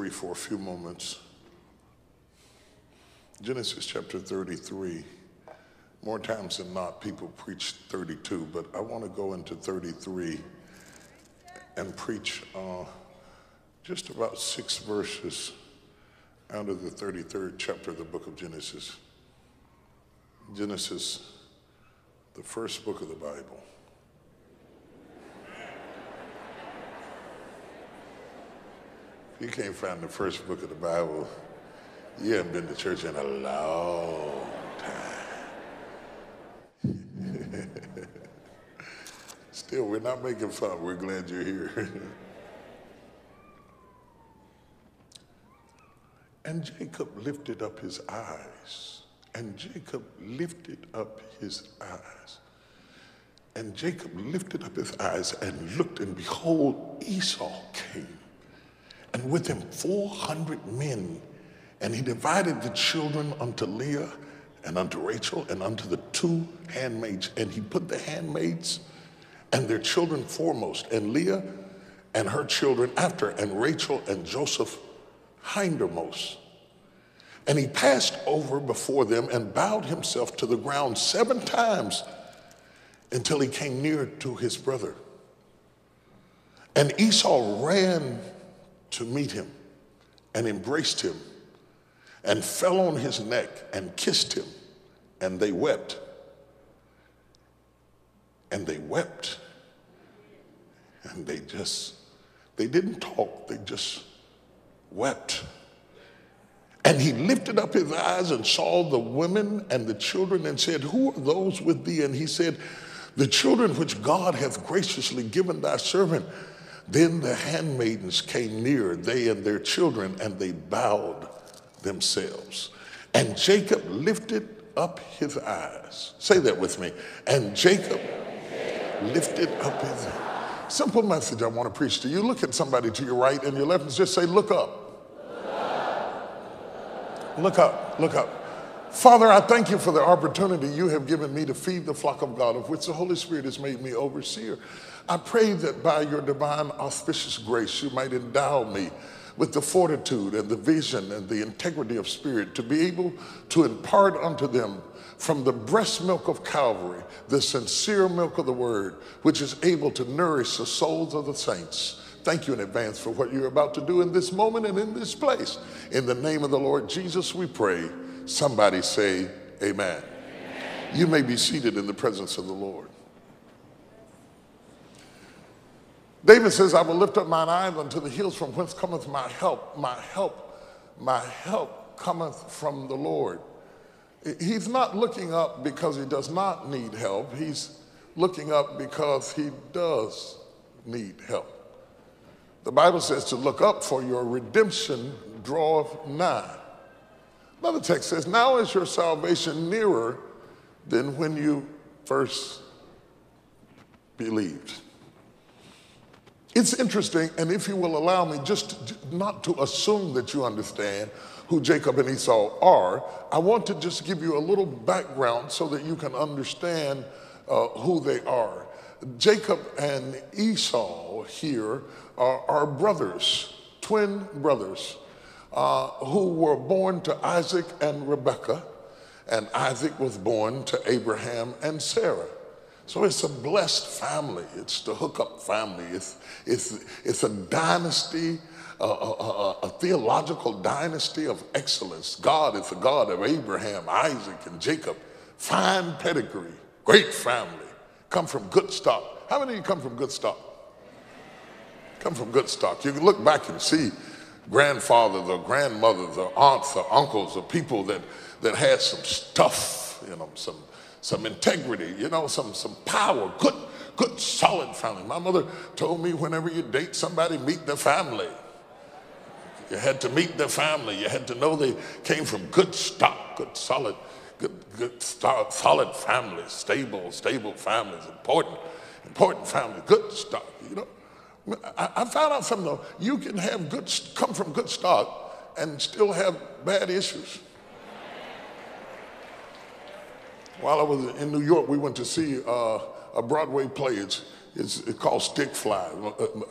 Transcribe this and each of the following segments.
33 for a few moments. Genesis chapter 33. More times than not, people preach 32, but I want to go into 33 and preach uh, just about six verses out of the 33rd chapter of the book of Genesis. Genesis, the first book of the Bible. You can't find the first book of the Bible, you haven't been to church in a long time. Still, we're not making fun. We're glad you're here. and Jacob lifted up his eyes. And Jacob lifted up his eyes. And Jacob lifted up his eyes and looked, and behold, Esau came, and with him 400 men. And he divided the children unto Leah and unto Rachel and unto the two handmaids. And he put the handmaids and their children foremost, and Leah and her children after, and Rachel and Joseph hindermost. And he passed over before them and bowed himself to the ground seven times until he came near to his brother. And Esau ran to meet him and embraced him and fell on his neck and kissed him, and they wept and they wept. And they just, they didn't talk, they just wept. And he lifted up his eyes and saw the women and the children and said, Who are those with thee? And he said, The children which God hath graciously given thy servant. Then the handmaidens came near, they and their children, and they bowed themselves. And Jacob lifted up his eyes. Say that with me. And Jacob lifted up his eyes. simple message I want to preach to you. Look at somebody to your right and your left and just say, Look up. Look up, look up. Father, I thank you for the opportunity you have given me to feed the flock of God, of which the Holy Spirit has made me overseer. I pray that by your divine auspicious grace, you might endow me with the fortitude and the vision and the integrity of spirit to be able to impart unto them from the breast milk of Calvary, the sincere milk of the word, which is able to nourish the souls of the saints. Thank you in advance for what you're about to do in this moment and in this place. In the name of the Lord Jesus, we pray. Somebody say, Amen. Amen. You may be seated in the presence of the Lord. David says, I will lift up mine eyes unto the hills from whence cometh my help. My help, my help cometh from the Lord. He's not looking up because he does not need help. He's looking up because he does need help. The Bible says to look up for your redemption draweth nigh. Another text says, Now is your salvation nearer than when you first believed. It's interesting, and if you will allow me just not to assume that you understand who Jacob and Esau are, I want to just give you a little background so that you can understand uh, who they are. Jacob and Esau here are, are brothers, twin brothers, uh, who were born to Isaac and Rebekah, and Isaac was born to Abraham and Sarah. So it's a blessed family. It's the hookup family. It's, it's, it's a dynasty, a, a, a, theological dynasty of excellence. God is the God of Abraham, Isaac, and Jacob. Fine pedigree, great family, come from good stock. How many of you come from good stock? Come from good stock. You can look back and see grandfathers or grandmothers or aunts or uncles or people that, that had some stuff, you know, some some integrity, you know, some, some power, good, good, solid family. My mother told me whenever you date somebody, meet the family. You had to meet the family. You had to know they came from good stock, good, solid, good, good, solid families, stable, stable families, important, important families, good stock, you know. I, found out something though. You can have good, come from good stock and still have bad issues. While I was in New York, we went to see uh, a Broadway play. It's It's, it's called Stick Fly.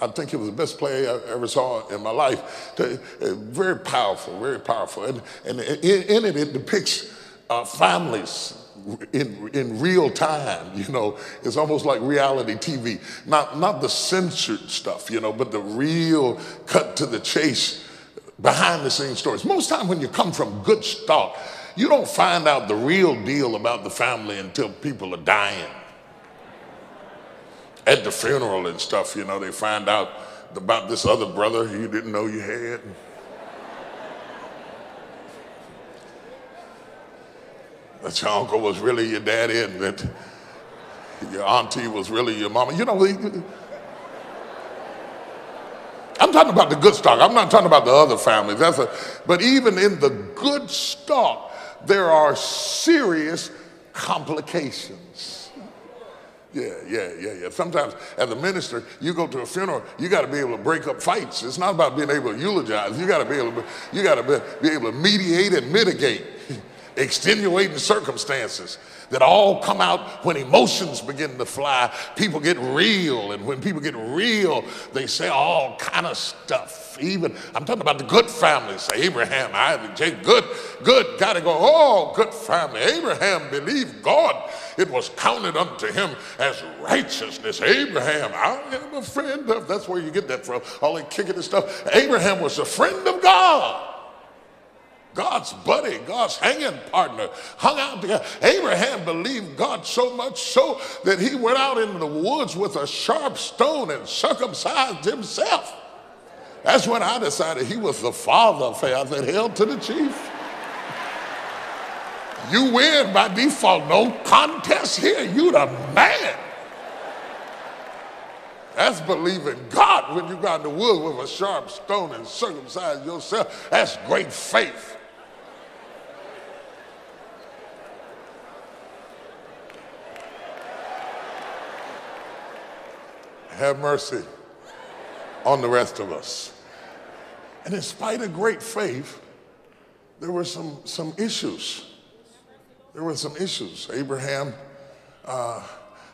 I think it was the best play I ever saw in my life. Very powerful, very powerful. And, and in it, it depicts uh, families in, in real time, you know. It's almost like reality TV. Not, not the censored stuff, you know, but the real cut to the chase, behind the scenes stories. Most time when you come from good stock, you don't find out the real deal about the family until people are dying at the funeral and stuff, you know, they find out about this other brother you didn't know you had. That your uncle was really your daddy and that your auntie was really your mama. You know, I'm talking about the good stock. I'm not talking about the other families. That's a, but even in the good stock, there are serious complications. Yeah, yeah, yeah, yeah. Sometimes as a minister, you go to a funeral, you got to be able to break up fights. It's not about being able to eulogize. You got to be able to, you got to be, be able to mediate and mitigate extenuating circumstances that all come out when emotions begin to fly. People get real, and when people get real, they say all kind of stuff. Even I'm talking about the good families, Abraham, Isaac, Jacob. Good, good. Got to go. Oh, good family. Abraham believed God. It was counted unto him as righteousness. Abraham, I am a friend of. That's where you get that from. All that kicking and stuff. Abraham was a friend of God. God's buddy, God's hanging partner, hung out together. Abraham believed God so much so that he went out into the woods with a sharp stone and circumcised himself. That's when I decided he was the father of faith. Said, Hail to the chief. You win by default, no contest here. You the man. That's believing God when you got in the woods with a sharp stone and circumcise yourself. That's great faith. Have mercy on the rest of us. And in spite of great faith, there were some, some issues. There were some issues. Abraham uh,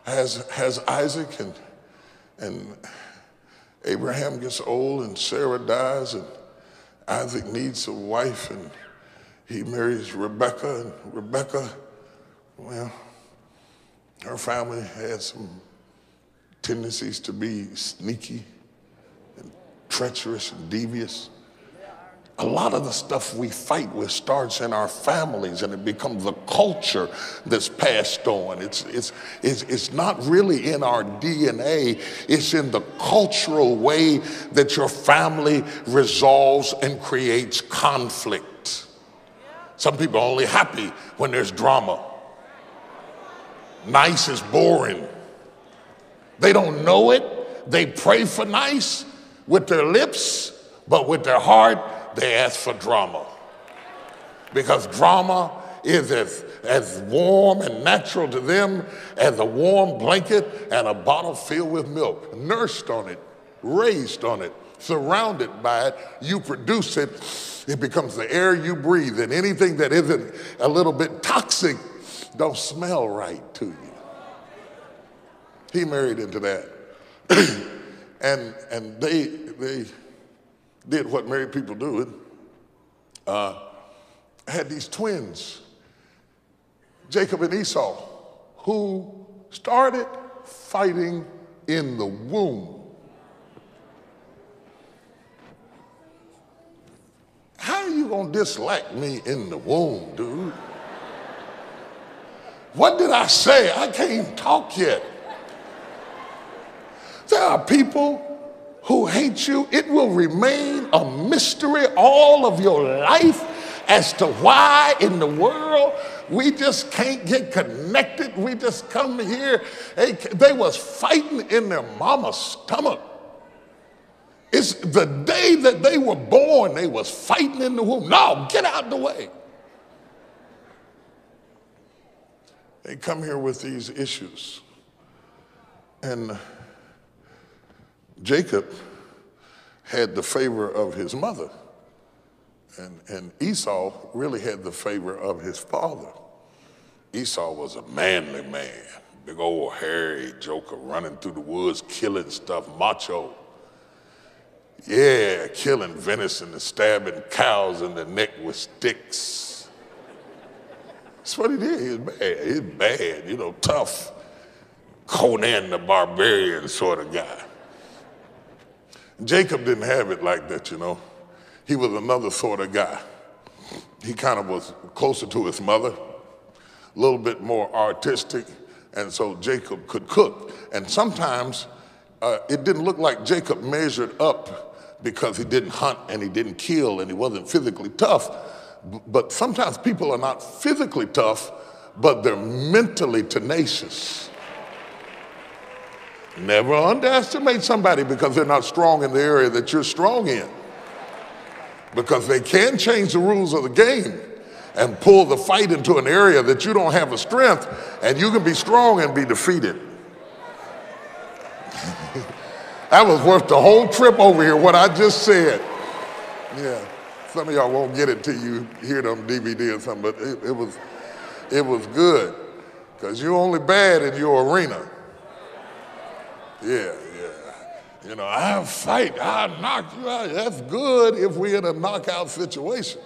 has, has Isaac, and, and Abraham gets old, and Sarah dies, and Isaac needs a wife, and he marries Rebecca, and Rebecca, well, her family had some tendencies to be sneaky and treacherous and devious. A lot of the stuff we fight with starts in our families and it becomes a culture that's passed on. It's, it's, it's, it's not really in our DNA, it's in the cultural way that your family resolves and creates conflict. Some people are only happy when there's drama. Nice is boring. They don't know it. They pray for nice with their lips, but with their heart, they ask for drama. Because drama is as, as warm and natural to them as a warm blanket and a bottle filled with milk. Nursed on it, raised on it, surrounded by it, you produce it. It becomes the air you breathe, and anything that isn't a little bit toxic don't smell right to you. He married into that. and and they they did what married people do. Uh, had these twins, Jacob and Esau, who started fighting in the womb. How are you gonna dislike me in the womb, dude? What did I say? I can't talk yet. There are people who hate you. It will remain a mystery all of your life as to why in the world we just can't get connected. We just come here. They, they was fighting in their mama's stomach. It's the day that they were born, they was fighting in the womb. No, get out the way. They come here with these issues. And Jacob had the favor of his mother, and, and Esau really had the favor of his father. Esau was a manly man, big old hairy joker running through the woods, killing stuff, macho. Yeah, killing venison and stabbing cows in the neck with sticks. That's what he did. He's bad. He's bad, you know, tough. Conan the barbarian sort of guy. Jacob didn't have it like that, you know. He was another sort of guy. He kind of was closer to his mother, a little bit more artistic, and so Jacob could cook. And sometimes uh, it didn't look like Jacob measured up because he didn't hunt and he didn't kill and he wasn't physically tough. But sometimes people are not physically tough, but they're mentally tenacious. Never underestimate somebody because they're not strong in the area that you're strong in. Because they can change the rules of the game and pull the fight into an area that you don't have a strength, and you can be strong and be defeated. that was worth the whole trip over here, what I just said. Yeah. Some of y'all won't get it till you hear it on DVD or something, but it, it was it was good. Because you're only bad in your arena. Yeah, yeah. You know, I'll fight, I'll knock you out. That's good if we're in a knockout situation.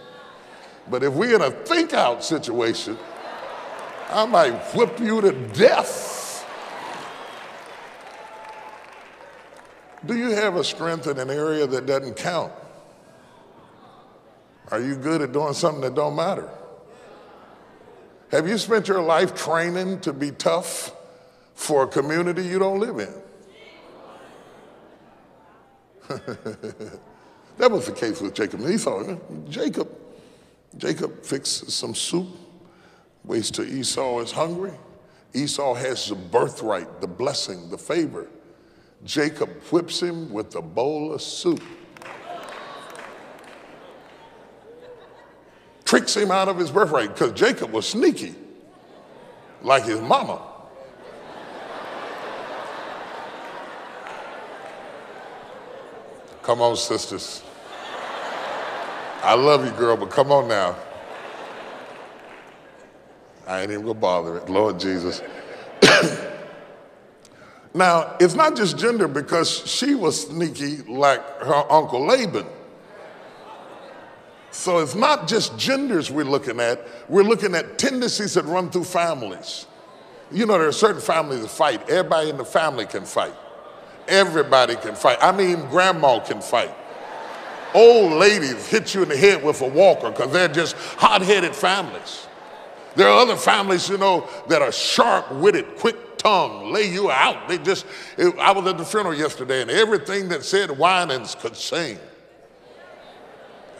But if we're in a think out situation, I might whip you to death. Do you have a strength in an area that doesn't count? Are you good at doing something that don't matter? Have you spent your life training to be tough for a community you don't live in? that was the case with Jacob and Esau. Jacob, Jacob fixes some soup, waits till Esau is hungry. Esau has the birthright, the blessing, the favor. Jacob whips him with a bowl of soup. Tricks him out of his birthright because Jacob was sneaky, like his mama. Come on, sisters. I love you, girl, but come on now. I ain't even gonna bother it, Lord Jesus. now, it's not just gender because she was sneaky like her uncle Laban. So it's not just genders we're looking at, we're looking at tendencies that run through families. You know, there are certain families that fight, everybody in the family can fight. Everybody can fight. I mean, grandma can fight. Old ladies hit you in the head with a walker because they're just hot headed families. There are other families, you know, that are sharp witted, quick tongue, lay you out. They just, it, I was at the funeral yesterday and everything that said Winans could sing.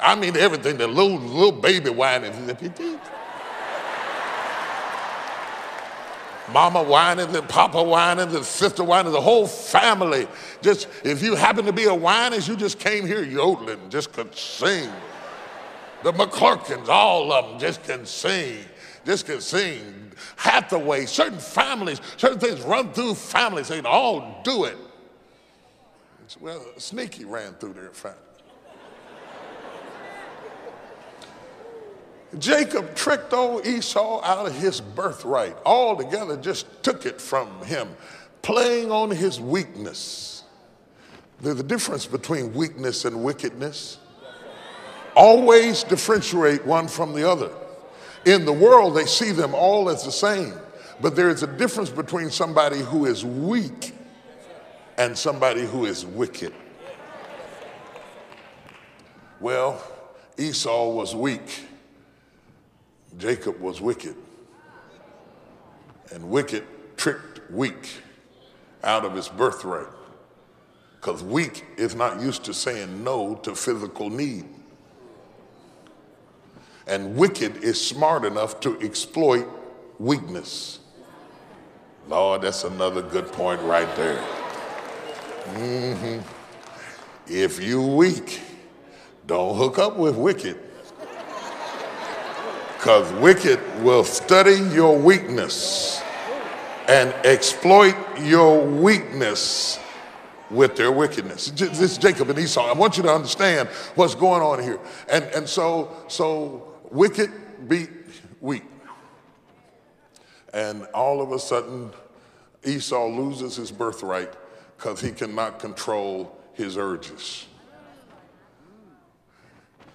I mean, everything, the little, little baby Winans mama whining and papa whining and sister whining, the whole family. Just if you happen to be a whiner, you just came here yodeling, just could sing. The McClurkins, all of them just can sing, just can sing. Hathaway, certain families, certain things run through families, they can all do it. Well, Sneaky ran through their family. Jacob tricked old Esau out of his birthright, altogether just took it from him, playing on his weakness. There's a difference between weakness and wickedness. Always differentiate one from the other. In the world, they see them all as the same, but there is a difference between somebody who is weak and somebody who is wicked. Well, Esau was weak Jacob was wicked, and wicked tricked weak out of his birthright. Because weak is not used to saying no to physical need. And wicked is smart enough to exploit weakness. Lord, that's another good point right there. Mm-hmm. If you weak, don't hook up with wicked because wicked will study your weakness and exploit your weakness with their wickedness. This is Jacob and Esau. I want you to understand what's going on here. And, and so, so wicked beat weak. And all of a sudden, Esau loses his birthright because he cannot control his urges.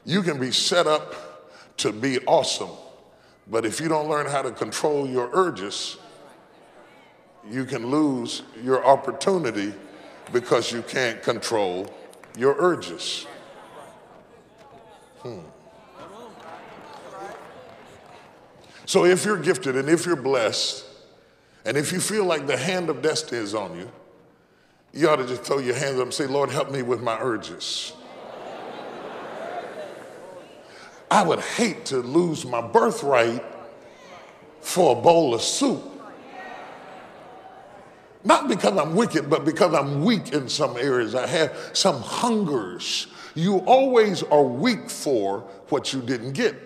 You can be set up to be awesome, but if you don't learn how to control your urges, you can lose your opportunity because you can't control your urges. Hmm. So if you're gifted and if you're blessed, and if you feel like the hand of destiny is on you, you ought to just throw your hands up and say, Lord, help me with my urges. I would hate to lose my birthright for a bowl of soup. Not because I'm wicked, but because I'm weak in some areas. I have some hungers. You always are weak for what you didn't get.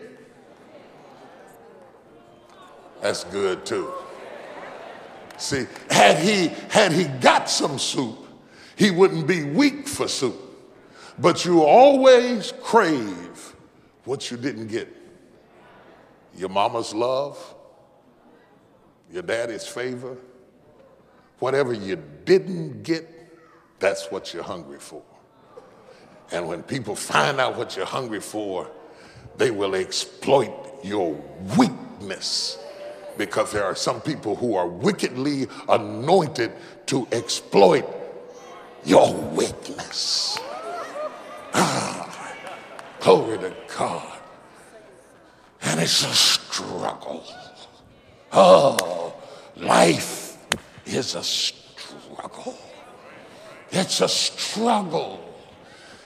That's good too. See, had he had he got some soup, he wouldn't be weak for soup. But you always crave what you didn't get. Your mama's love, your daddy's favor, Whatever you didn't get, that's what you're hungry for. And when people find out what you're hungry for, they will exploit your weakness because there are some people who are wickedly anointed to exploit your weakness. Ah, glory to God. And it's a struggle. Oh, life is a struggle. It's a struggle.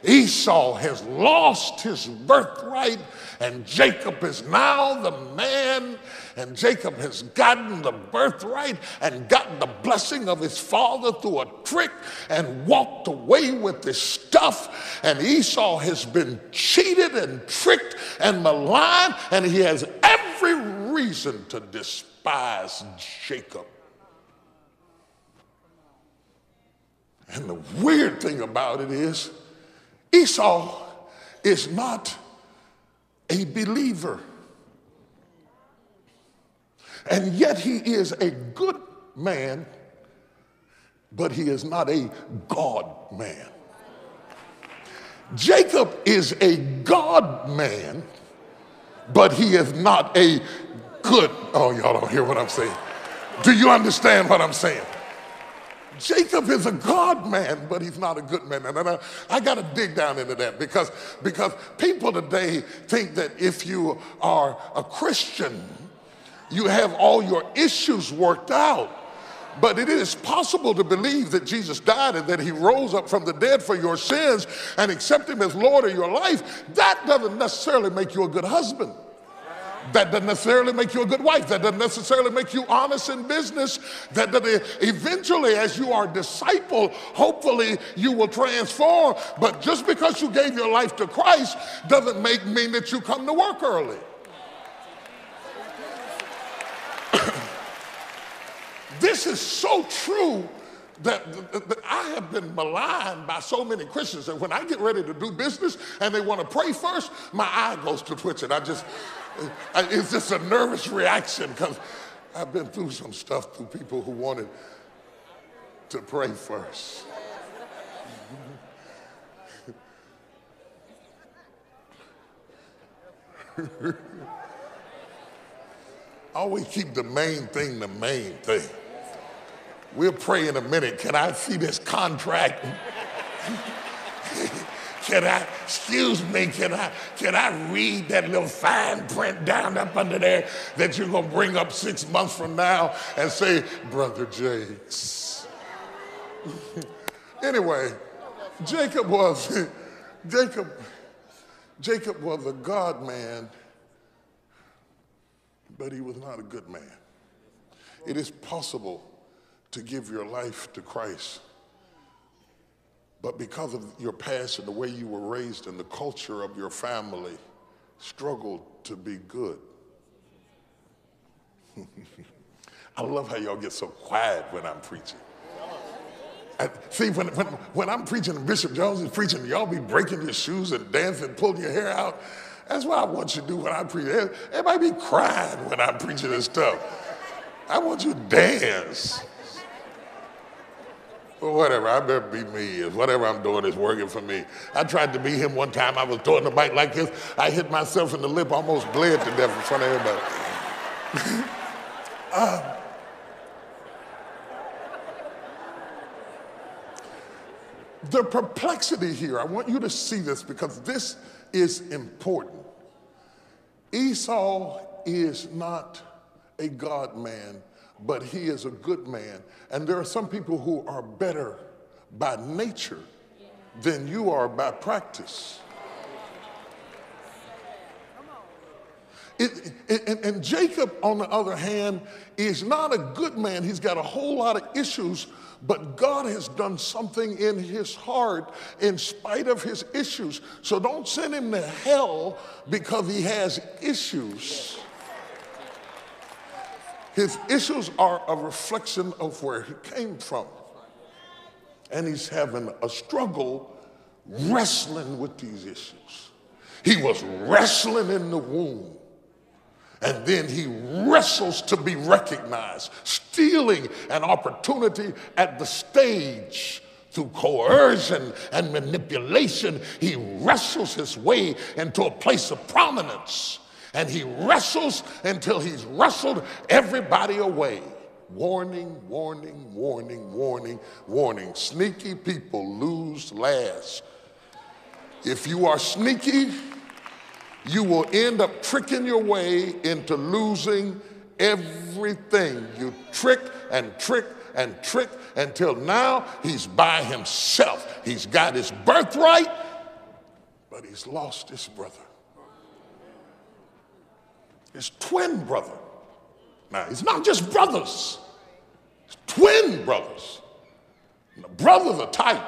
Esau has lost his birthright, and Jacob is now the man, and Jacob has gotten the birthright and gotten the blessing of his father through a trick and walked away with this stuff. And Esau has been cheated and tricked and maligned, and he has every reason to despise Jacob. And the weird thing about it is, Esau is not a believer. And yet he is a good man, but he is not a God man. Jacob is a God man, but he is not a good. Oh, y'all don't hear what I'm saying. Do you understand what I'm saying? Jacob is a God man, but he's not a good man. And I, I got to dig down into that because, because people today think that if you are a Christian, you have all your issues worked out. But it is possible to believe that Jesus died and that he rose up from the dead for your sins and accept him as Lord of your life. That doesn't necessarily make you a good husband. That doesn't necessarily make you a good wife. That doesn't necessarily make you honest in business. That, that eventually, as you are disciple, hopefully you will transform. But just because you gave your life to Christ doesn't make mean that you come to work early. This is so true that, that, that, I have been maligned by so many Christians that when I get ready to do business and they want to pray first, my eye goes to twitching. I just, it's just a nervous reaction because I've been through some stuff through people who wanted to pray first. Always keep the main thing the main thing. We'll pray in a minute. Can I see this contract? Can I, excuse me, can I, can I read that little fine print down up under there that you're going to bring up six months from now and say, Brother Jakes? anyway, Jacob was, Jacob, Jacob was a God man, but he was not a good man. It is possible to give your life to Christ but because of your past and the way you were raised and the culture of your family, struggled to be good. I love how y'all get so quiet when I'm preaching. I, see, when, when, when I'm preaching and Bishop Jones is preaching, y'all be breaking your shoes and dancing, pulling your hair out. That's what I want you to do when I preach. Everybody be crying when I'm preaching this stuff. I want you to dance. Well, whatever, I better be me. Whatever I'm doing is working for me. I tried to be him one time. I was throwing the bike like this. I hit myself in the lip, almost bled to death in front of everybody. uh, the perplexity here, I want you to see this because this is important. Esau is not a God man, but he is a good man. And there are some people who are better by nature than you are by practice. It, it, and, and Jacob, on the other hand, is not a good man. He's got a whole lot of issues, but God has done something in his heart in spite of his issues. So don't send him to hell because he has issues. His issues are a reflection of where he came from. And he's having a struggle wrestling with these issues. He was wrestling in the womb. And then he wrestles to be recognized, stealing an opportunity at the stage through coercion and manipulation. He wrestles his way into a place of prominence and he wrestles until he's wrestled everybody away. Warning, warning, warning, warning, warning. Sneaky people lose last. If you are sneaky, you will end up tricking your way into losing everything. You trick and trick and trick until now he's by himself. He's got his birthright, but he's lost his brother his twin brother. Now, it's not just brothers, it's twin brothers. The brothers are tight,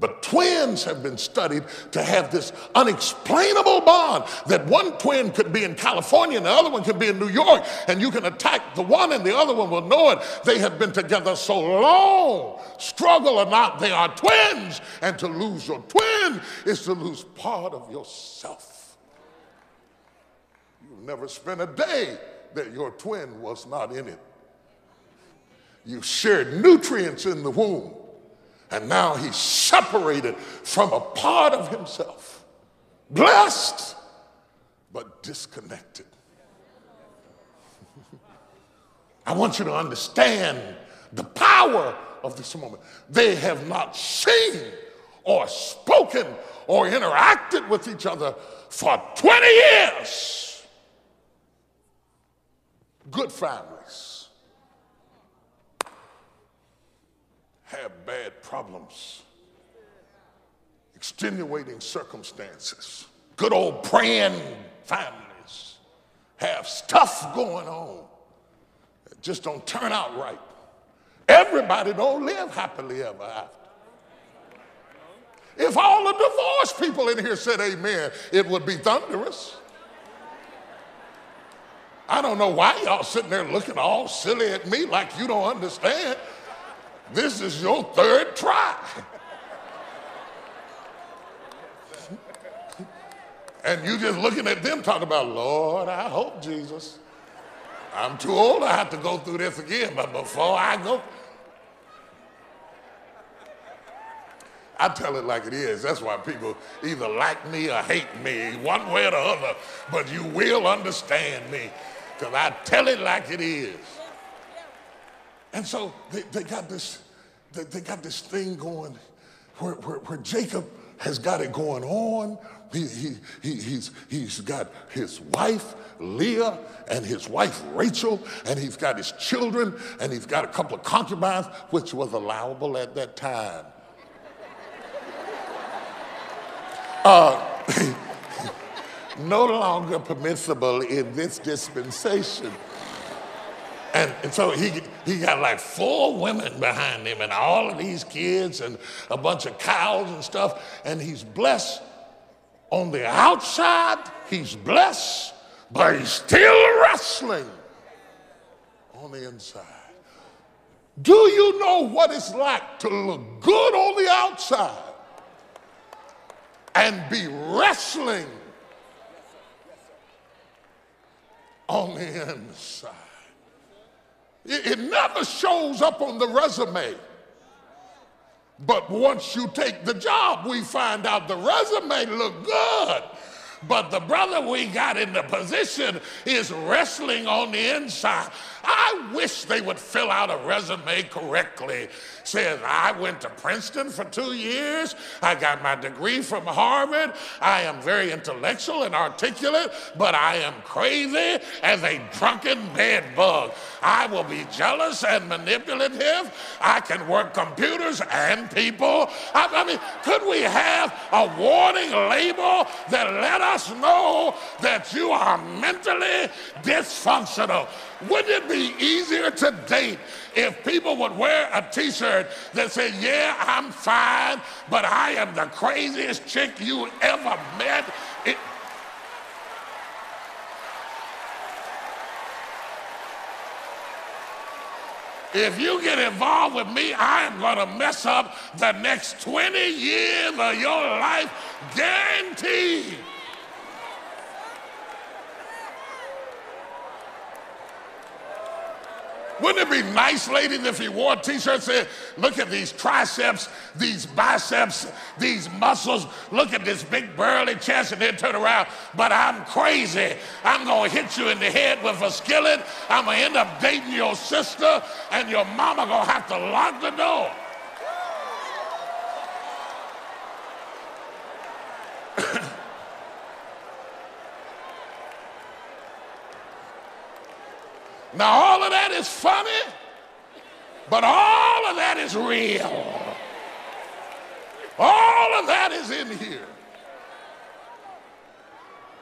but twins have been studied to have this unexplainable bond that one twin could be in California and the other one could be in New York, and you can attack the one and the other one will know it. They have been together so long. Struggle or not, they are twins. And to lose your twin is to lose part of yourself never spent a day that your twin was not in it. You shared nutrients in the womb, and now he's separated from a part of himself. Blessed, but disconnected. I want you to understand the power of this moment. They have not seen or spoken or interacted with each other for 20 years good families have bad problems, extenuating circumstances. Good old praying families have stuff going on that just don't turn out right. Everybody don't live happily ever after. If all the divorced people in here said amen, it would be thunderous. I don't know why y'all sitting there looking all silly at me like you don't understand. This is your third try. and you just looking at them talking about, Lord, I hope Jesus. I'm too old I have to go through this again, but before I go, I tell it like it is. That's why people either like me or hate me, one way or the other, but you will understand me because I tell it like it is. And so they, they got this, they, they, got this thing going where, where, where Jacob has got it going on. He, he, he, he's, he's got his wife, Leah, and his wife, Rachel, and he's got his children, and he's got a couple of concubines, which was allowable at that time. Uh, no longer permissible in this dispensation. And, and, so he, he got like four women behind him and all of these kids and a bunch of cows and stuff. And he's blessed on the outside, he's blessed, but he's still wrestling on the inside. Do you know what it's like to look good on the outside and be wrestling on the inside. It, it never shows up on the resume. But once you take the job, we find out the resume look good. But the brother we got in the position is wrestling on the inside. I wish they would fill out a resume correctly. Says, I went to Princeton for two years. I got my degree from Harvard. I am very intellectual and articulate, but I am crazy as a drunken bed bug. I will be jealous and manipulative. I can work computers and people. I, I mean, could we have a warning label that let us know that you are mentally dysfunctional? Wouldn't it be easier to date if people would wear a t shirt that said, Yeah, I'm fine, but I am the craziest chick you ever met? It, If you get involved with me, I am going to mess up the next 20 years of your life, guaranteed. Wouldn't it be nice, ladies, if he wore a t-shirt and said, look at these triceps, these biceps, these muscles, look at this big burly chest, and then turn around, but I'm crazy. I'm gonna hit you in the head with a skillet. I'm gonna end up dating your sister, and your mama gonna have to lock the door. Now, all of that is funny, but all of that is real. All of that is in here.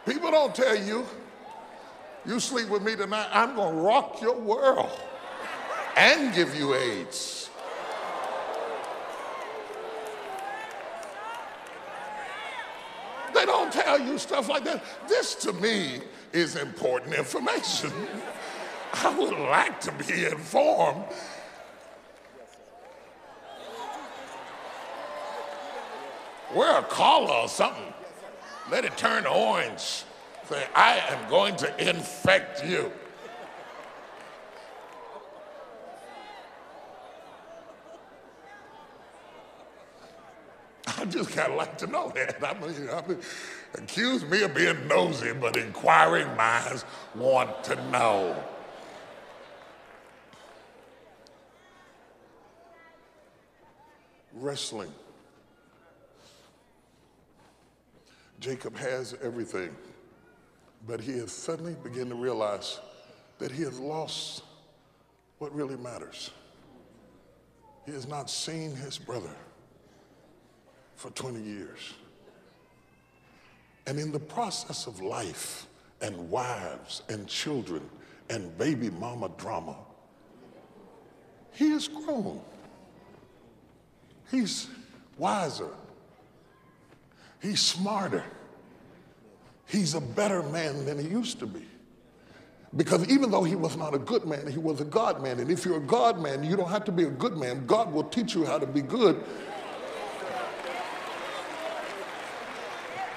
People don't tell you, you sleep with me tonight, I'm going to rock your world and give you AIDS. They don't tell you stuff like that. This to me is important information. I would like to be informed. Wear a collar or something. Let it turn orange. Say, I am going to infect you. I just kind of like to know that. I mean, I mean, accuse me of being nosy, but inquiring minds want to know. Wrestling. Jacob has everything, but he has suddenly begun to realize that he has lost what really matters. He has not seen his brother for 20 years. And in the process of life and wives and children and baby mama drama, he has grown. He's wiser. He's smarter. He's a better man than he used to be. Because even though he was not a good man, he was a God man. And if you're a God man, you don't have to be a good man. God will teach you how to be good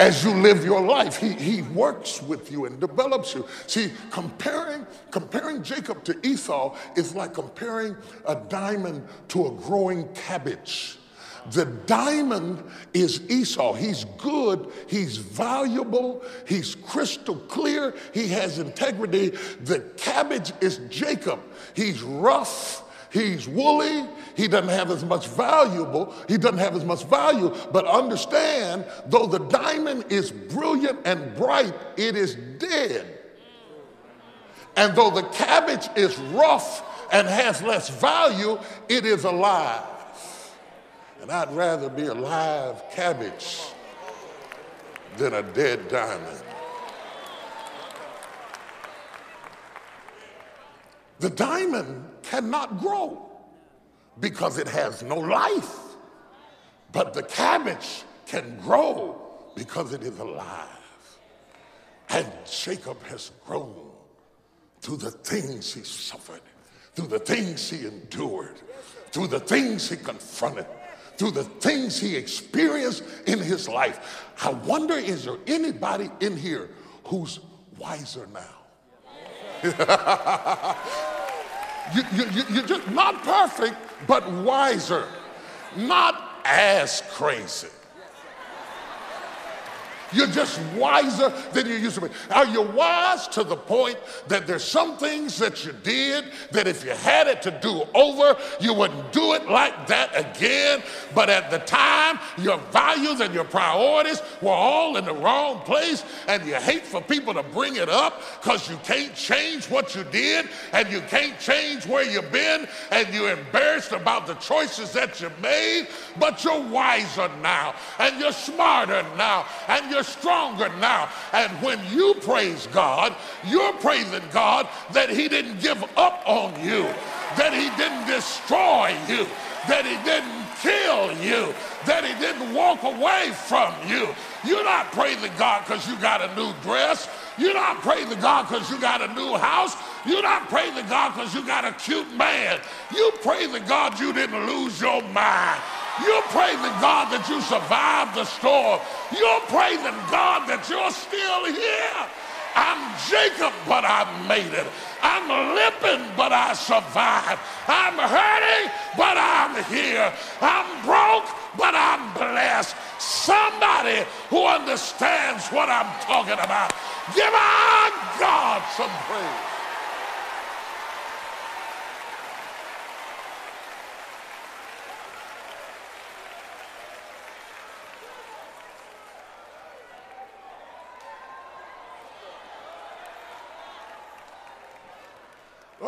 as you live your life. He, he works with you and develops you. See, comparing, comparing Jacob to Esau is like comparing a diamond to a growing cabbage. The diamond is Esau. He's good, he's valuable, he's crystal clear, he has integrity. The cabbage is Jacob. He's rough, he's woolly, he doesn't have as much valuable, he doesn't have as much value, but understand, though the diamond is brilliant and bright, it is dead. And though the cabbage is rough and has less value, it is alive. And I'd rather be a live cabbage than a dead diamond. The diamond cannot grow because it has no life. But the cabbage can grow because it is alive. And Jacob has grown through the things he suffered, through the things he endured, through the things he confronted, through the things he experienced in his life. I wonder is there anybody in here who's wiser now? you, you, you, you're just not perfect, but wiser. Not as crazy. You're just wiser than you used to be. Are you wise to the point that there's some things that you did that if you had it to do over, you wouldn't do it like that again? But at the time, your values and your priorities were all in the wrong place, and you hate for people to bring it up because you can't change what you did and you can't change where you've been, and you're embarrassed about the choices that you made. But you're wiser now, and you're smarter now, and you're you're stronger now. And when you praise God, you're praising God that He didn't give up on you, that He didn't destroy you, that He didn't kill you, that He didn't walk away from you. You're not praising God because you got a new dress. You're not praising God because you got a new house. You're not praising God because you got a cute man. You praising God you didn't lose your mind. You're praising God that you survived the storm. You're praising God that you're still here. I'm Jacob, but I made it. I'm limping, but I survived. I'm hurting, but I'm here. I'm broke, but I'm blessed. Somebody who understands what I'm talking about. Give our God some praise.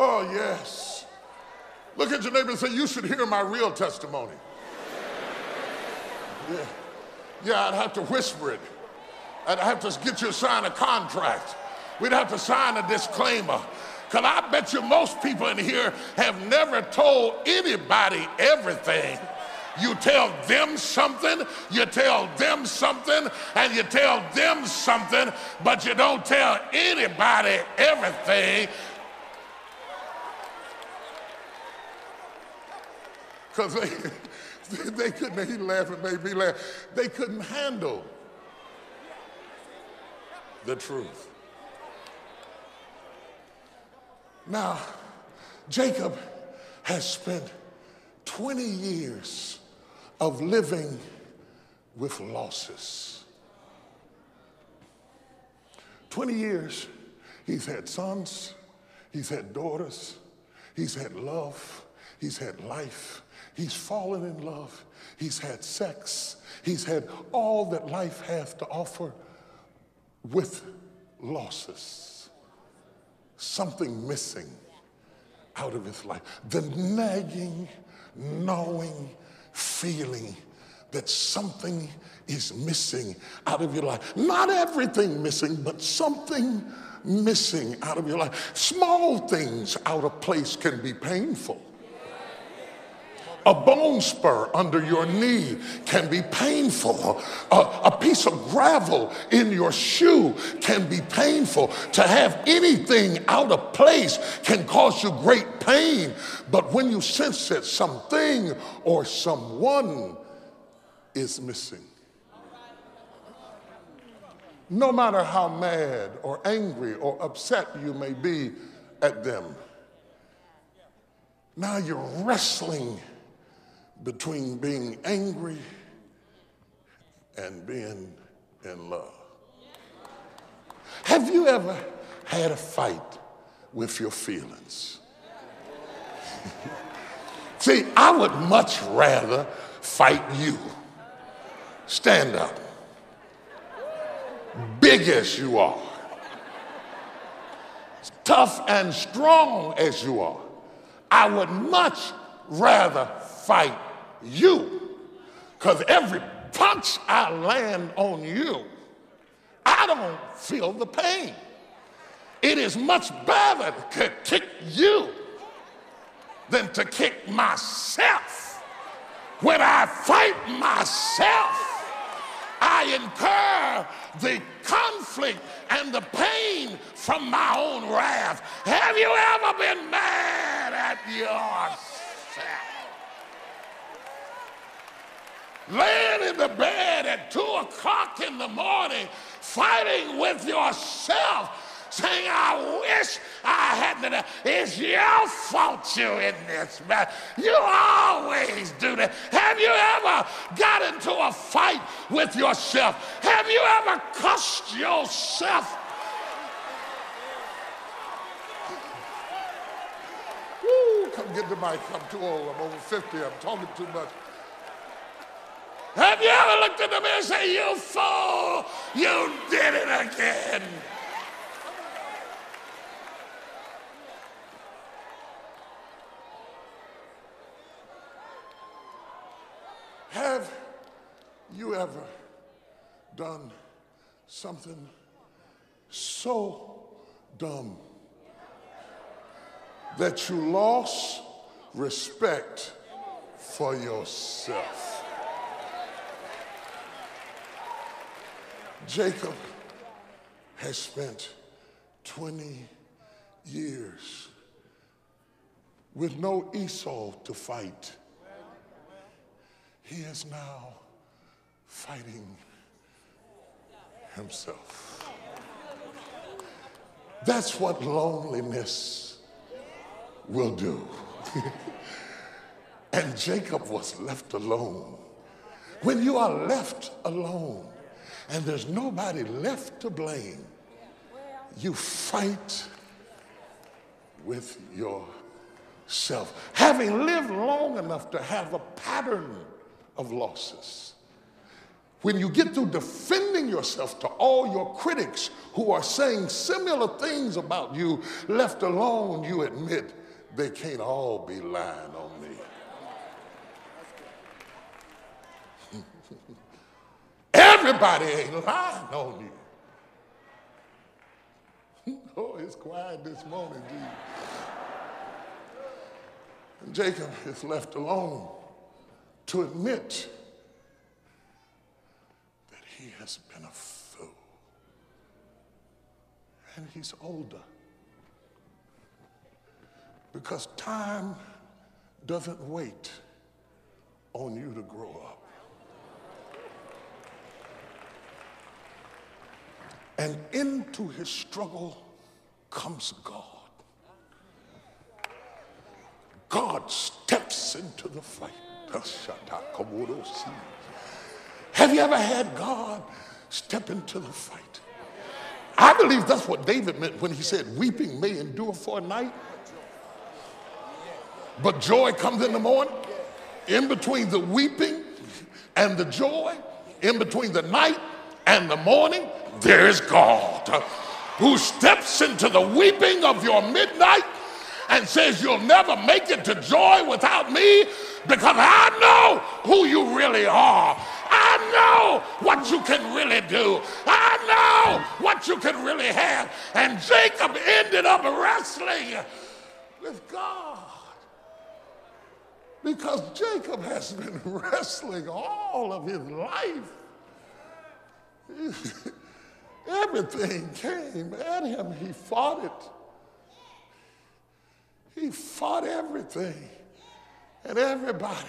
Oh, yes. Look at your neighbor and say, You should hear my real testimony. Yeah, yeah I'd have to whisper it. I'd have to get you to sign a contract. We'd have to sign a disclaimer. Because I bet you most people in here have never told anybody everything. You tell them something, you tell them something, and you tell them something, but you don't tell anybody everything because they, they couldn't, he laughed and made me laugh. They couldn't handle the truth. Now, Jacob has spent 20 years of living with losses. 20 years, he's had sons, he's had daughters, he's had love, he's had life, He's fallen in love. He's had sex. He's had all that life has to offer with losses. Something missing out of his life. The nagging, gnawing feeling that something is missing out of your life. Not everything missing, but something missing out of your life. Small things out of place can be painful. A bone spur under your knee can be painful. A, a, piece of gravel in your shoe can be painful. To have anything out of place can cause you great pain. But when you sense that something or someone is missing, no matter how mad or angry or upset you may be at them, now you're wrestling between being angry and being in love. Have you ever had a fight with your feelings? See, I would much rather fight you. Stand up. Big as you are, tough and strong as you are, I would much rather fight you. Because every punch I land on you, I don't feel the pain. It is much better to kick you than to kick myself. When I fight myself, I incur the conflict and the pain from my own wrath. Have you ever been mad at yourself? Laying in the bed at two o'clock in the morning, fighting with yourself, saying, I wish I hadn't. It's your fault you in this man. You always do that. Have you ever got into a fight with yourself? Have you ever cussed yourself? Come get the mic. I'm too old. I'm over 50. I'm talking too much. Have you ever looked in the mirror and say, You fool, you did it again? Have you ever done something so dumb that you lost respect for yourself? Jacob has spent 20 years with no Esau to fight. He is now fighting himself. That's what loneliness will do. and Jacob was left alone. When you are left alone, and there's nobody left to blame, you fight with yourself. Having lived long enough to have a pattern of losses. When you get through defending yourself to all your critics who are saying similar things about you, left alone, you admit they can't all be lying on me. Everybody ain't lying on you. oh, it's quiet this morning, Jesus. And Jacob is left alone to admit that he has been a fool. And he's older. Because time doesn't wait on you to grow up. And into his struggle comes God. God steps into the fight. Have you ever had God step into the fight? I believe that's what David meant when he said, Weeping may endure for a night, but joy comes in the morning. In between the weeping and the joy, in between the night and the morning, there is God who steps into the weeping of your midnight and says, You'll never make it to joy without me because I know who you really are. I know what you can really do. I know what you can really have. And Jacob ended up wrestling with God because Jacob has been wrestling all of his life. Everything came at him. He fought it. He fought everything and everybody.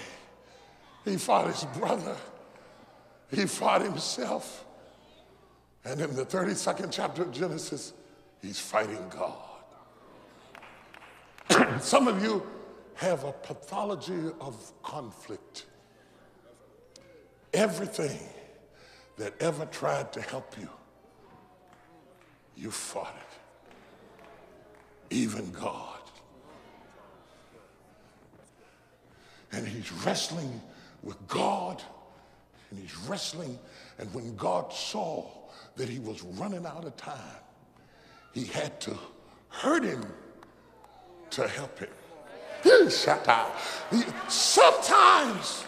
He fought his brother. He fought himself. And in the 32nd chapter of Genesis, he's fighting God. Some of you have a pathology of conflict. Everything that ever tried to help you you fought it. Even God. And he's wrestling with God, and he's wrestling. And when God saw that he was running out of time, he had to hurt him to help him. Sometimes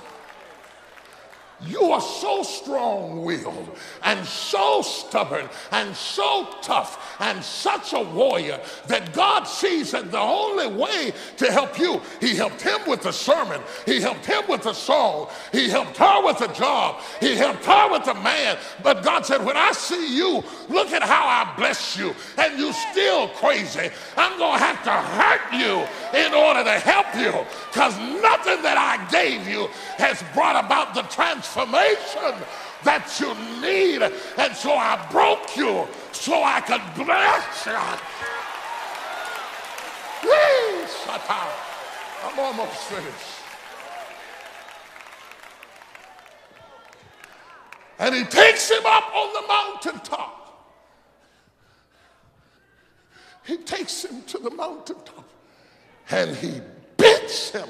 you are so strong willed and so stubborn and so tough and such a warrior that God sees that the only way to help you, He helped him with the sermon, He helped him with the song, He helped her with the job, He helped her with the man. But God said, When I see you, look at how I bless you, and you still crazy, I'm going to have to hurt you in order to help you because nothing that I gave you has brought about the transformation that you need. And so I broke you so I could bless you. Please, I'm almost finished. And he takes him up on the mountaintop. He takes him to the mountaintop and he beats him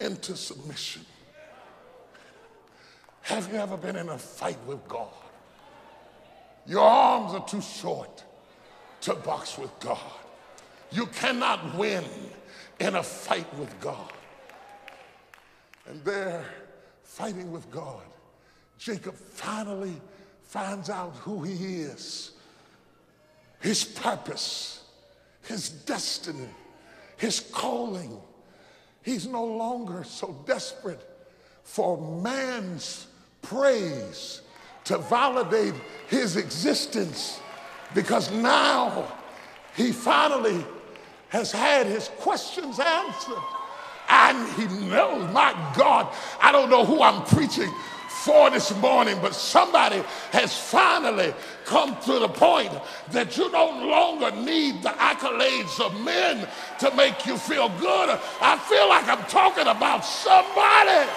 into submission. Have you ever been in a fight with God? Your arms are too short to box with God. You cannot win in a fight with God. And they're fighting with God. Jacob finally finds out who he is, his purpose, his destiny, his calling. He's no longer so desperate for man's praise to validate his existence because now he finally has had his questions answered. And he knows, my God, I don't know who I'm preaching for this morning, but somebody has finally come to the point that you no longer need the accolades of men to make you feel good. I feel like I'm talking about somebody.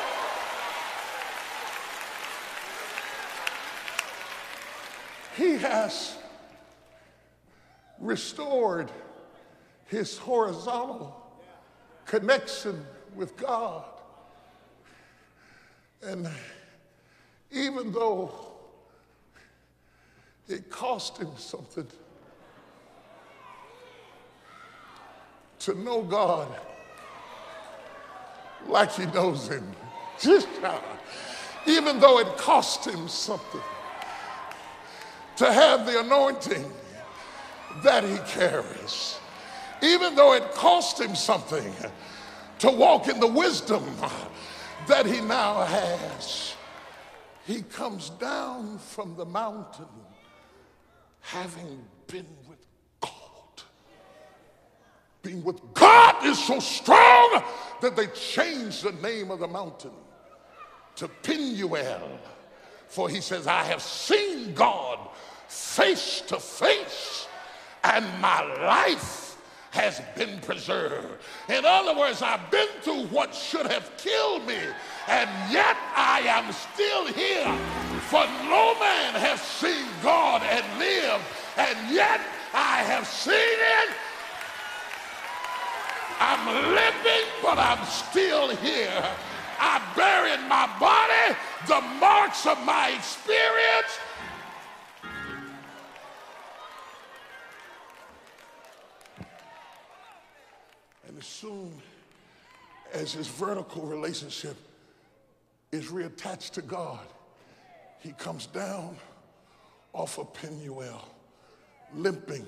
He has restored his horizontal connection with God. And even though it cost him something to know God like he knows him, just even though it cost him something to have the anointing that he carries, even though it cost him something to walk in the wisdom that he now has he comes down from the mountain having been with God. Being with God is so strong that they changed the name of the mountain to Penuel. For he says, I have seen God face to face, and my life has been preserved. In other words, I've been through what should have killed me, and yet I am still here. For no man has seen God and lived, and yet I have seen it. I'm living, but I'm still here. I buried my body the marks of my experience. And as soon as his vertical relationship is reattached to God, he comes down off of Penuel, limping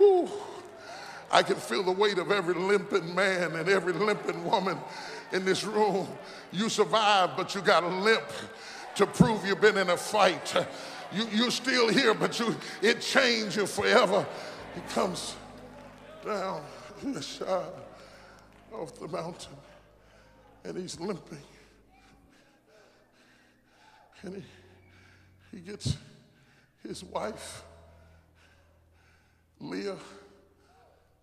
Ooh, I can feel the weight of every limping man and every limping woman in this room. You survived, but you got a limp to prove you've been in a fight. You, you're still here, but you, it changed you forever. He comes down the side of the mountain and he's limping. And he, he gets his wife, Leah,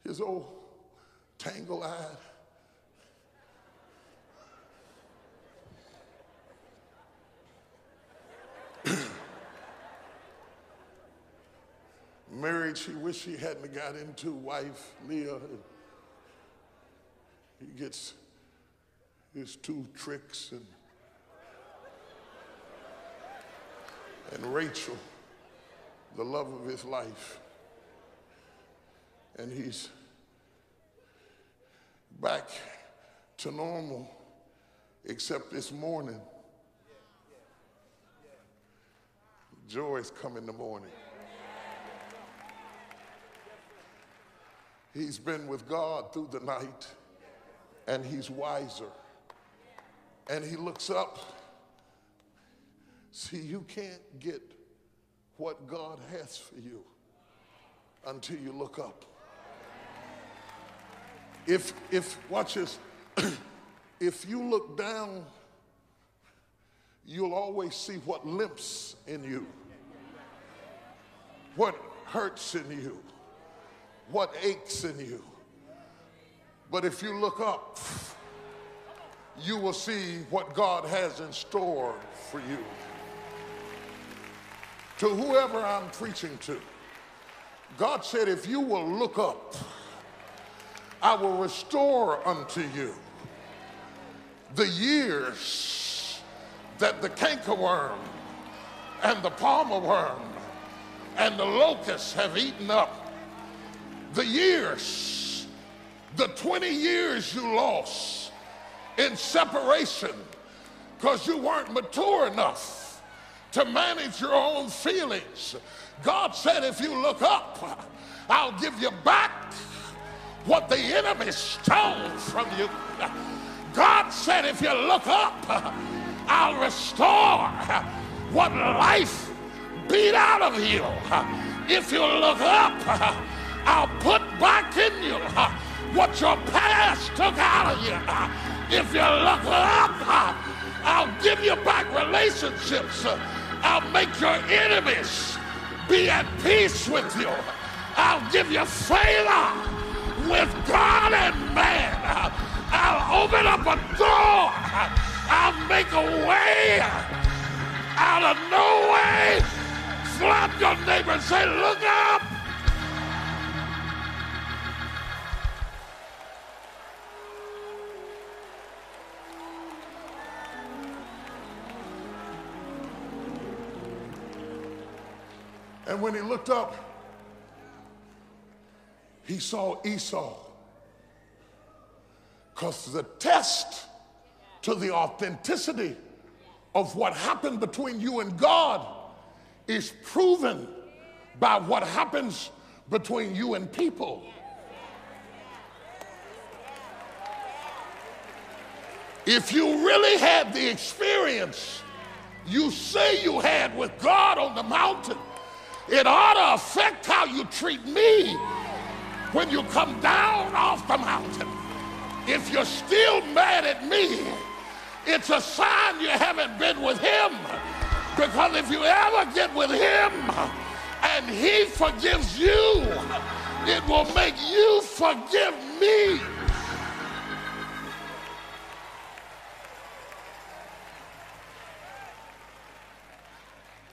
his old tangle eyed. Marriage he wished he hadn't got into, wife, Leah. He gets his two tricks and, and Rachel the love of his life. And he's back to normal, except this morning. Joy is coming in the morning. He's been with God through the night and he's wiser. And he looks up. See, you can't get what God has for you until you look up. If, if, watch this, if you look down, you'll always see what limps in you, what hurts in you, what aches in you. But if you look up, you will see what God has in store for you. To whoever I'm preaching to, God said, if you will look up, I will restore unto you the years that the cankerworm and the palmer worm and the locusts have eaten up. The years, the 20 years you lost in separation because you weren't mature enough to manage your own feelings. God said, if you look up, I'll give you back what the enemy stole from you. God said, if you look up, I'll restore what life beat out of you. If you look up, I'll put back in you what your past took out of you. If you look up, I'll give you back relationships. I'll make your enemies be at peace with you. I'll give you favor with God and man. I'll open up a door. I'll make a way out of no way. Slap your neighbor and say, look up. And when he looked up, he saw Esau. Because the test to the authenticity of what happened between you and God is proven by what happens between you and people. If you really had the experience you say you had with God on the mountain, it ought to affect how you treat me when you come down off the mountain. If you're still mad at me, it's a sign you haven't been with him. Because if you ever get with him and he forgives you, it will make you forgive me.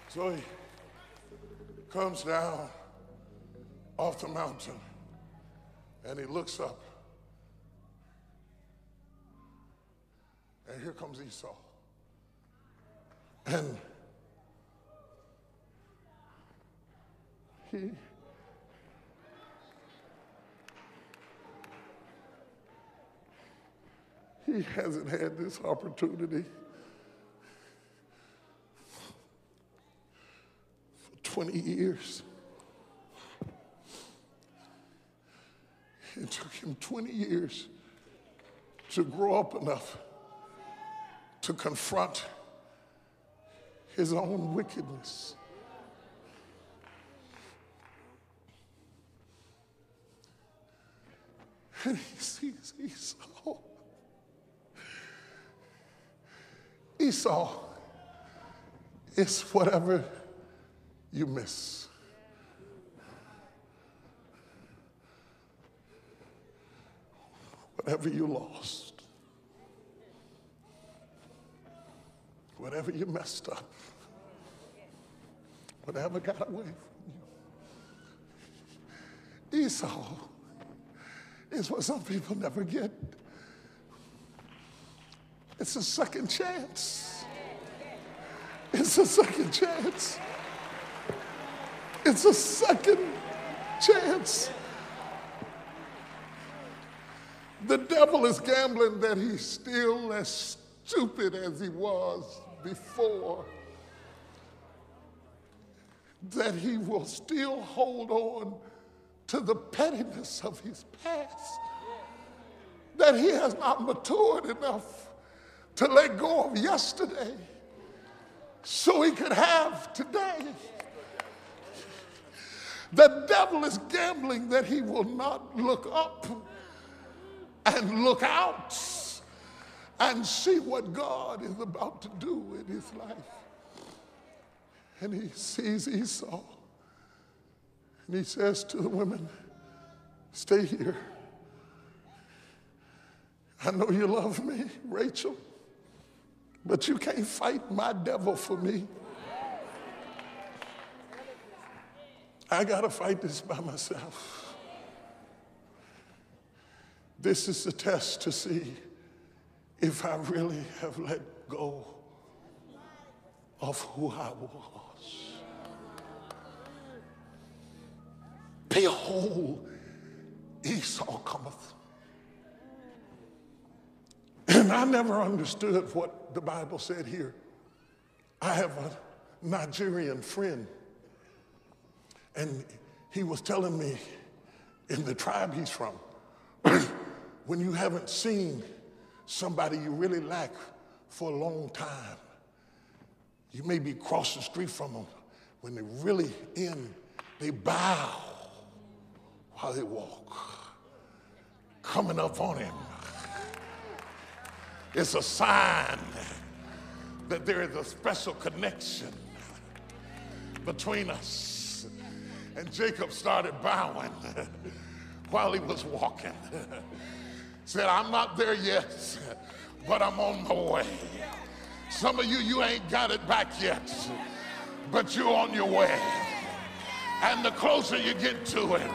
So comes down off the mountain and he looks up. And here comes Esau. And he he hasn't had this opportunity 20 years. It took him 20 years to grow up enough to confront his own wickedness. And he sees Esau. Esau is whatever you miss. whatever you lost, whatever you messed up, whatever got away from you. Esau is what some people never get. It's a second chance. It's a second chance. It's a second chance. The devil is gambling that he's still as stupid as he was before, that he will still hold on to the pettiness of his past, that he has not matured enough to let go of yesterday so he could have today. The devil is gambling that he will not look up and look out and see what God is about to do in his life. And he sees Esau and he says to the women, Stay here. I know you love me, Rachel, but you can't fight my devil for me. I got to fight this by myself. This is the test to see if I really have let go of who I was. Behold, Esau cometh. And I never understood what the Bible said here. I have a Nigerian friend, and he was telling me in the tribe he's from, when you haven't seen somebody you really like for a long time. You may be across the street from them. When they really in, they bow while they walk, coming up on him. It's a sign that there is a special connection between us. And Jacob started bowing while he was walking said, I'm not there yet, but I'm on my way. Some of you, you ain't got it back yet, but you're on your way. And the closer you get to it,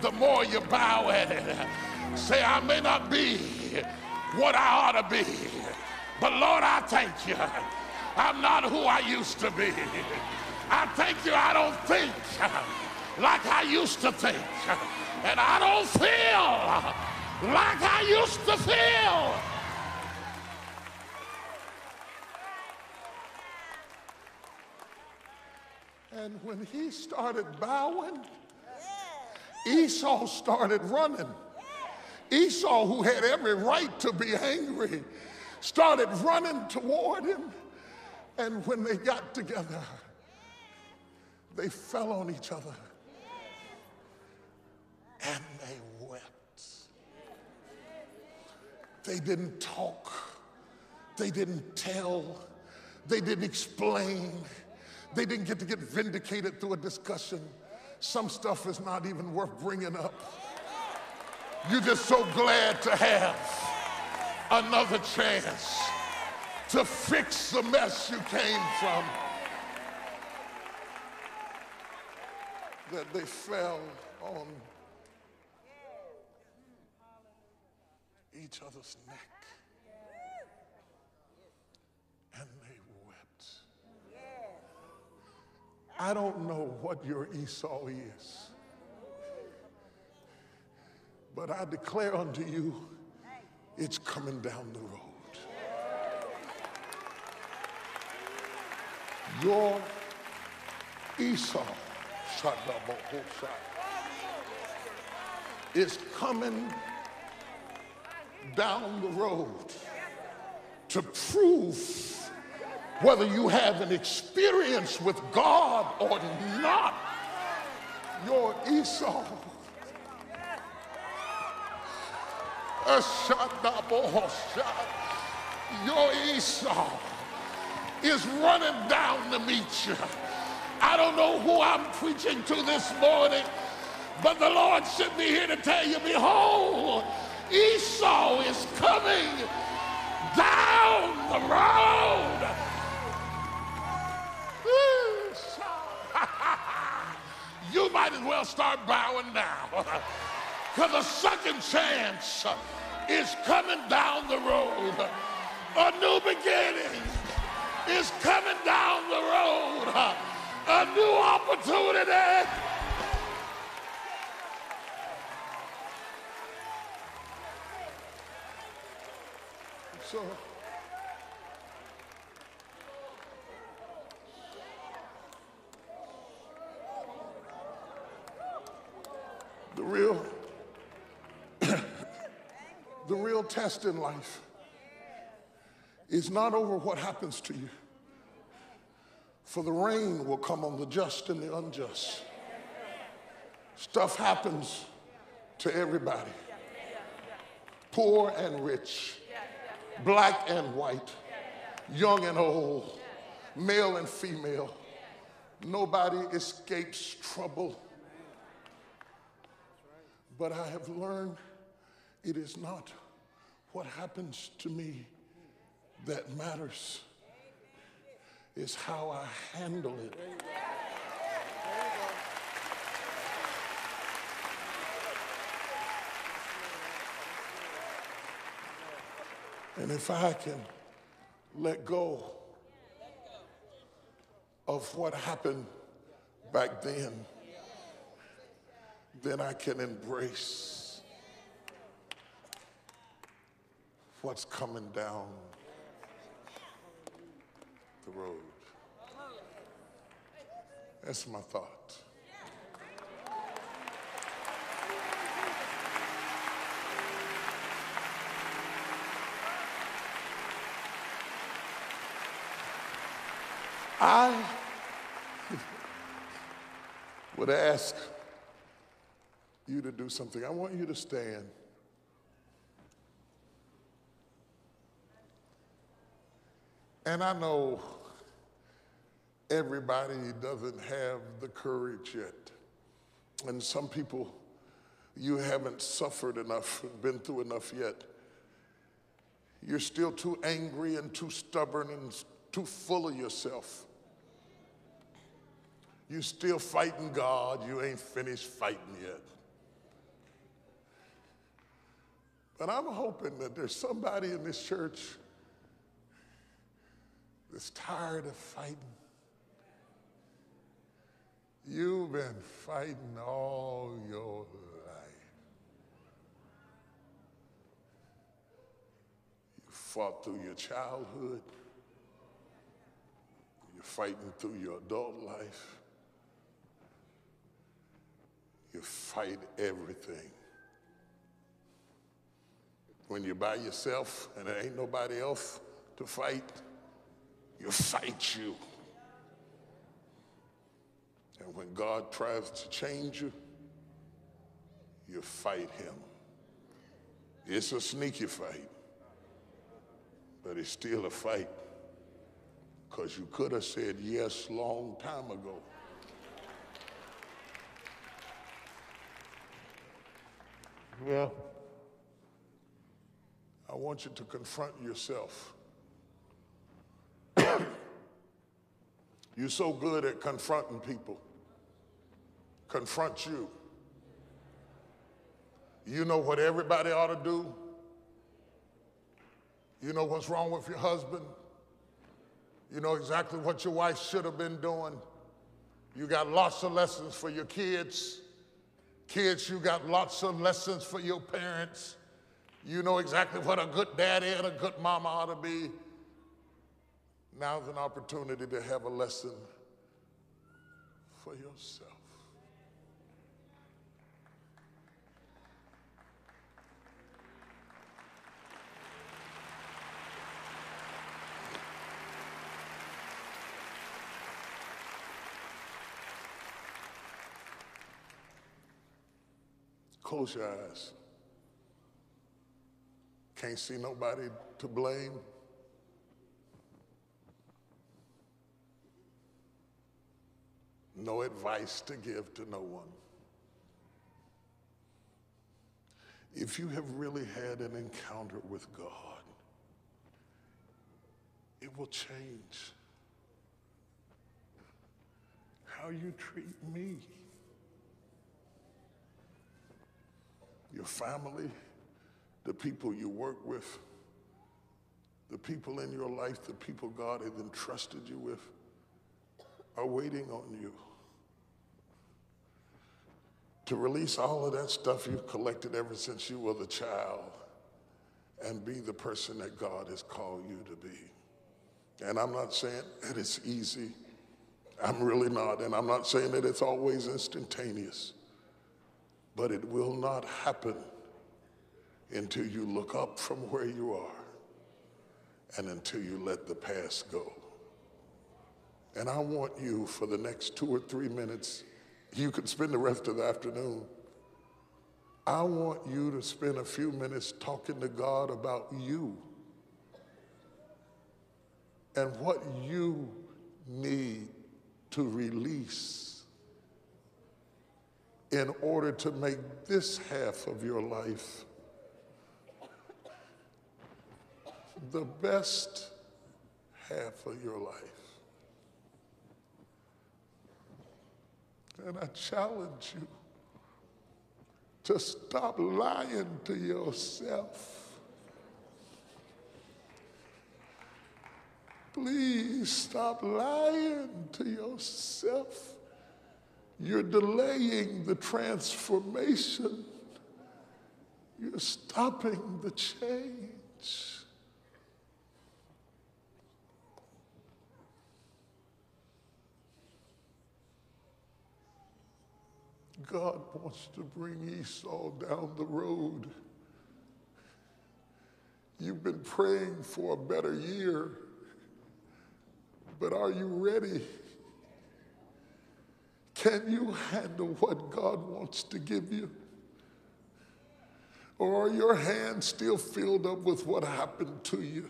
the more you bow at it. Say, I may not be what I ought to be, but Lord, I thank you. I'm not who I used to be. I thank you, I don't think like I used to think. And I don't feel like I used to feel. And when he started bowing, Esau started running. Esau, who had every right to be angry, started running toward him. And when they got together, they fell on each other and they wept. They didn't talk. They didn't tell. They didn't explain. They didn't get to get vindicated through a discussion. Some stuff is not even worth bringing up. You're just so glad to have another chance to fix the mess you came from. That they fell on each other's neck. And they wept. I don't know what your Esau is, but I declare unto you, it's coming down the road. Your Esau, is coming down the road to prove whether you have an experience with God or not. Your Esau. Your Esau is running down to meet you. I don't know who I'm preaching to this morning, but the Lord sent me here to tell you, behold, Esau is coming down the road. you might as well start bowing now. Because a second chance is coming down the road. A new beginning is coming down the road a new opportunity. So, the real, the real test in life is not over what happens to you for the rain will come on the just and the unjust. Stuff happens to everybody poor and rich, black and white, young and old, male and female. Nobody escapes trouble. But I have learned it is not what happens to me that matters, it's how I handle it. And if I can let go of what happened back then, then I can embrace what's coming down the road. That's my thought. I would ask you to do something. I want you to stand. And I know everybody doesn't have the courage yet. And some people, you haven't suffered enough, been through enough yet. You're still too angry and too stubborn and too full of yourself. You're still fighting God, you ain't finished fighting yet. But I'm hoping that there's somebody in this church that's tired of fighting. You've been fighting all your life. You fought through your childhood. You're fighting through your adult life. You fight everything. When you're by yourself and there ain't nobody else to fight, you fight you. And when God tries to change you, you fight him. It's a sneaky fight, but it's still a fight because you could have said yes long time ago. Well, I want you to confront yourself. You're so good at confronting people. Confront you. You know what everybody ought to do. You know what's wrong with your husband. You know exactly what your wife should have been doing. You got lots of lessons for your kids. Kids, you got lots of lessons for your parents. You know exactly what a good daddy and a good mama ought to be. Now's an opportunity to have a lesson for yourself. Close your eyes. Can't see nobody to blame. No advice to give to no one. If you have really had an encounter with God, it will change how you treat me. Your family, the people you work with, the people in your life, the people God has entrusted you with, are waiting on you to release all of that stuff you've collected ever since you were the child and be the person that God has called you to be. And I'm not saying that it's easy. I'm really not. And I'm not saying that it's always instantaneous but it will not happen until you look up from where you are and until you let the past go. And I want you for the next two or three minutes, you could spend the rest of the afternoon. I want you to spend a few minutes talking to God about you and what you need to release in order to make this half of your life the best half of your life. And I challenge you to stop lying to yourself. Please stop lying to yourself. You're delaying the transformation. You're stopping the change. God wants to bring Esau down the road. You've been praying for a better year, but are you ready? Can you handle what God wants to give you? Or are your hands still filled up with what happened to you?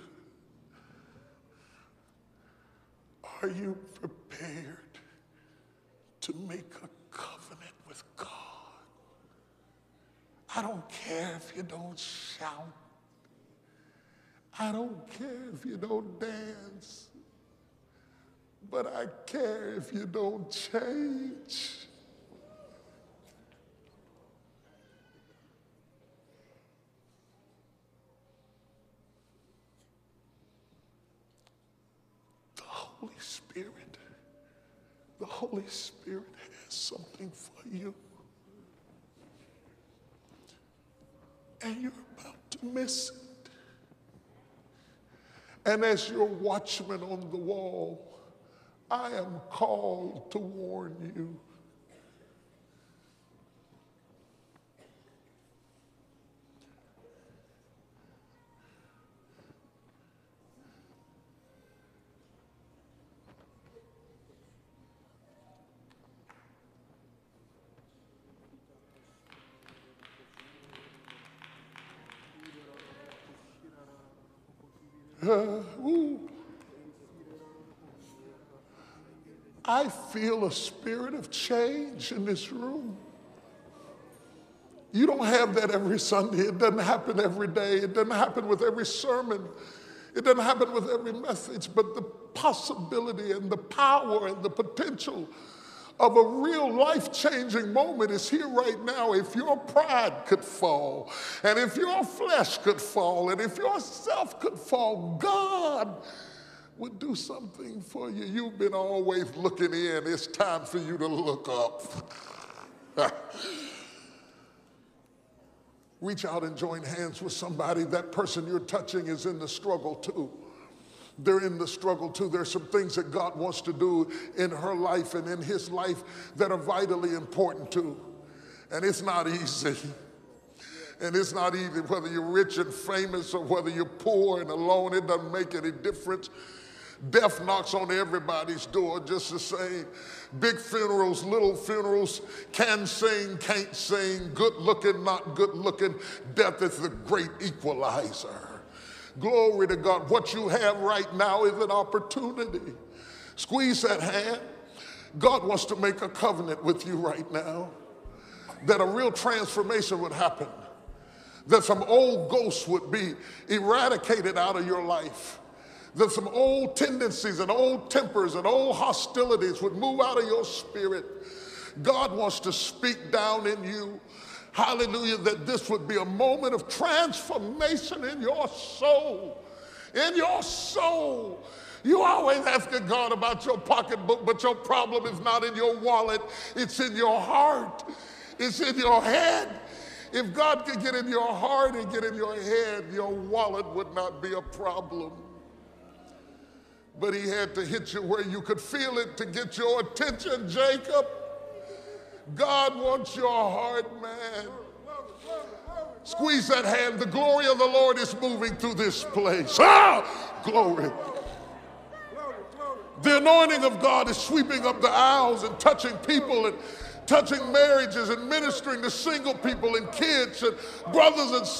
Are you prepared to make a covenant with God. I don't care if you don't shout. I don't care if you don't dance. But I care if you don't change. The Holy Spirit, the Holy Spirit has something for you. And you're about to miss it. And as your watchman on the wall, I am called to warn you. Uh, I feel a spirit of change in this room. You don't have that every Sunday. It doesn't happen every day. It doesn't happen with every sermon. It doesn't happen with every message. But the possibility and the power and the potential of a real life changing moment is here right now. If your pride could fall, and if your flesh could fall, and if yourself could fall, God would do something for you. You've been always looking in. It's time for you to look up. Reach out and join hands with somebody. That person you're touching is in the struggle too they're in the struggle too. There's some things that God wants to do in her life and in his life that are vitally important too. And it's not easy. And it's not easy whether you're rich and famous or whether you're poor and alone, it doesn't make any difference. Death knocks on everybody's door just the same. Big funerals, little funerals, can sing, can't sing, good looking, not good looking. Death is the great equalizer. Glory to God. What you have right now is an opportunity. Squeeze that hand. God wants to make a covenant with you right now that a real transformation would happen, that some old ghosts would be eradicated out of your life, that some old tendencies and old tempers and old hostilities would move out of your spirit. God wants to speak down in you hallelujah, that this would be a moment of transformation in your soul. In your soul. You always asking God about your pocketbook, but your problem is not in your wallet, it's in your heart, it's in your head. If God could get in your heart and get in your head, your wallet would not be a problem. But he had to hit you where you could feel it to get your attention, Jacob. God wants your heart, man. Squeeze that hand. The glory of the Lord is moving through this place. Ah, glory. The anointing of God is sweeping up the aisles and touching people and touching marriages and ministering to single people and kids and brothers and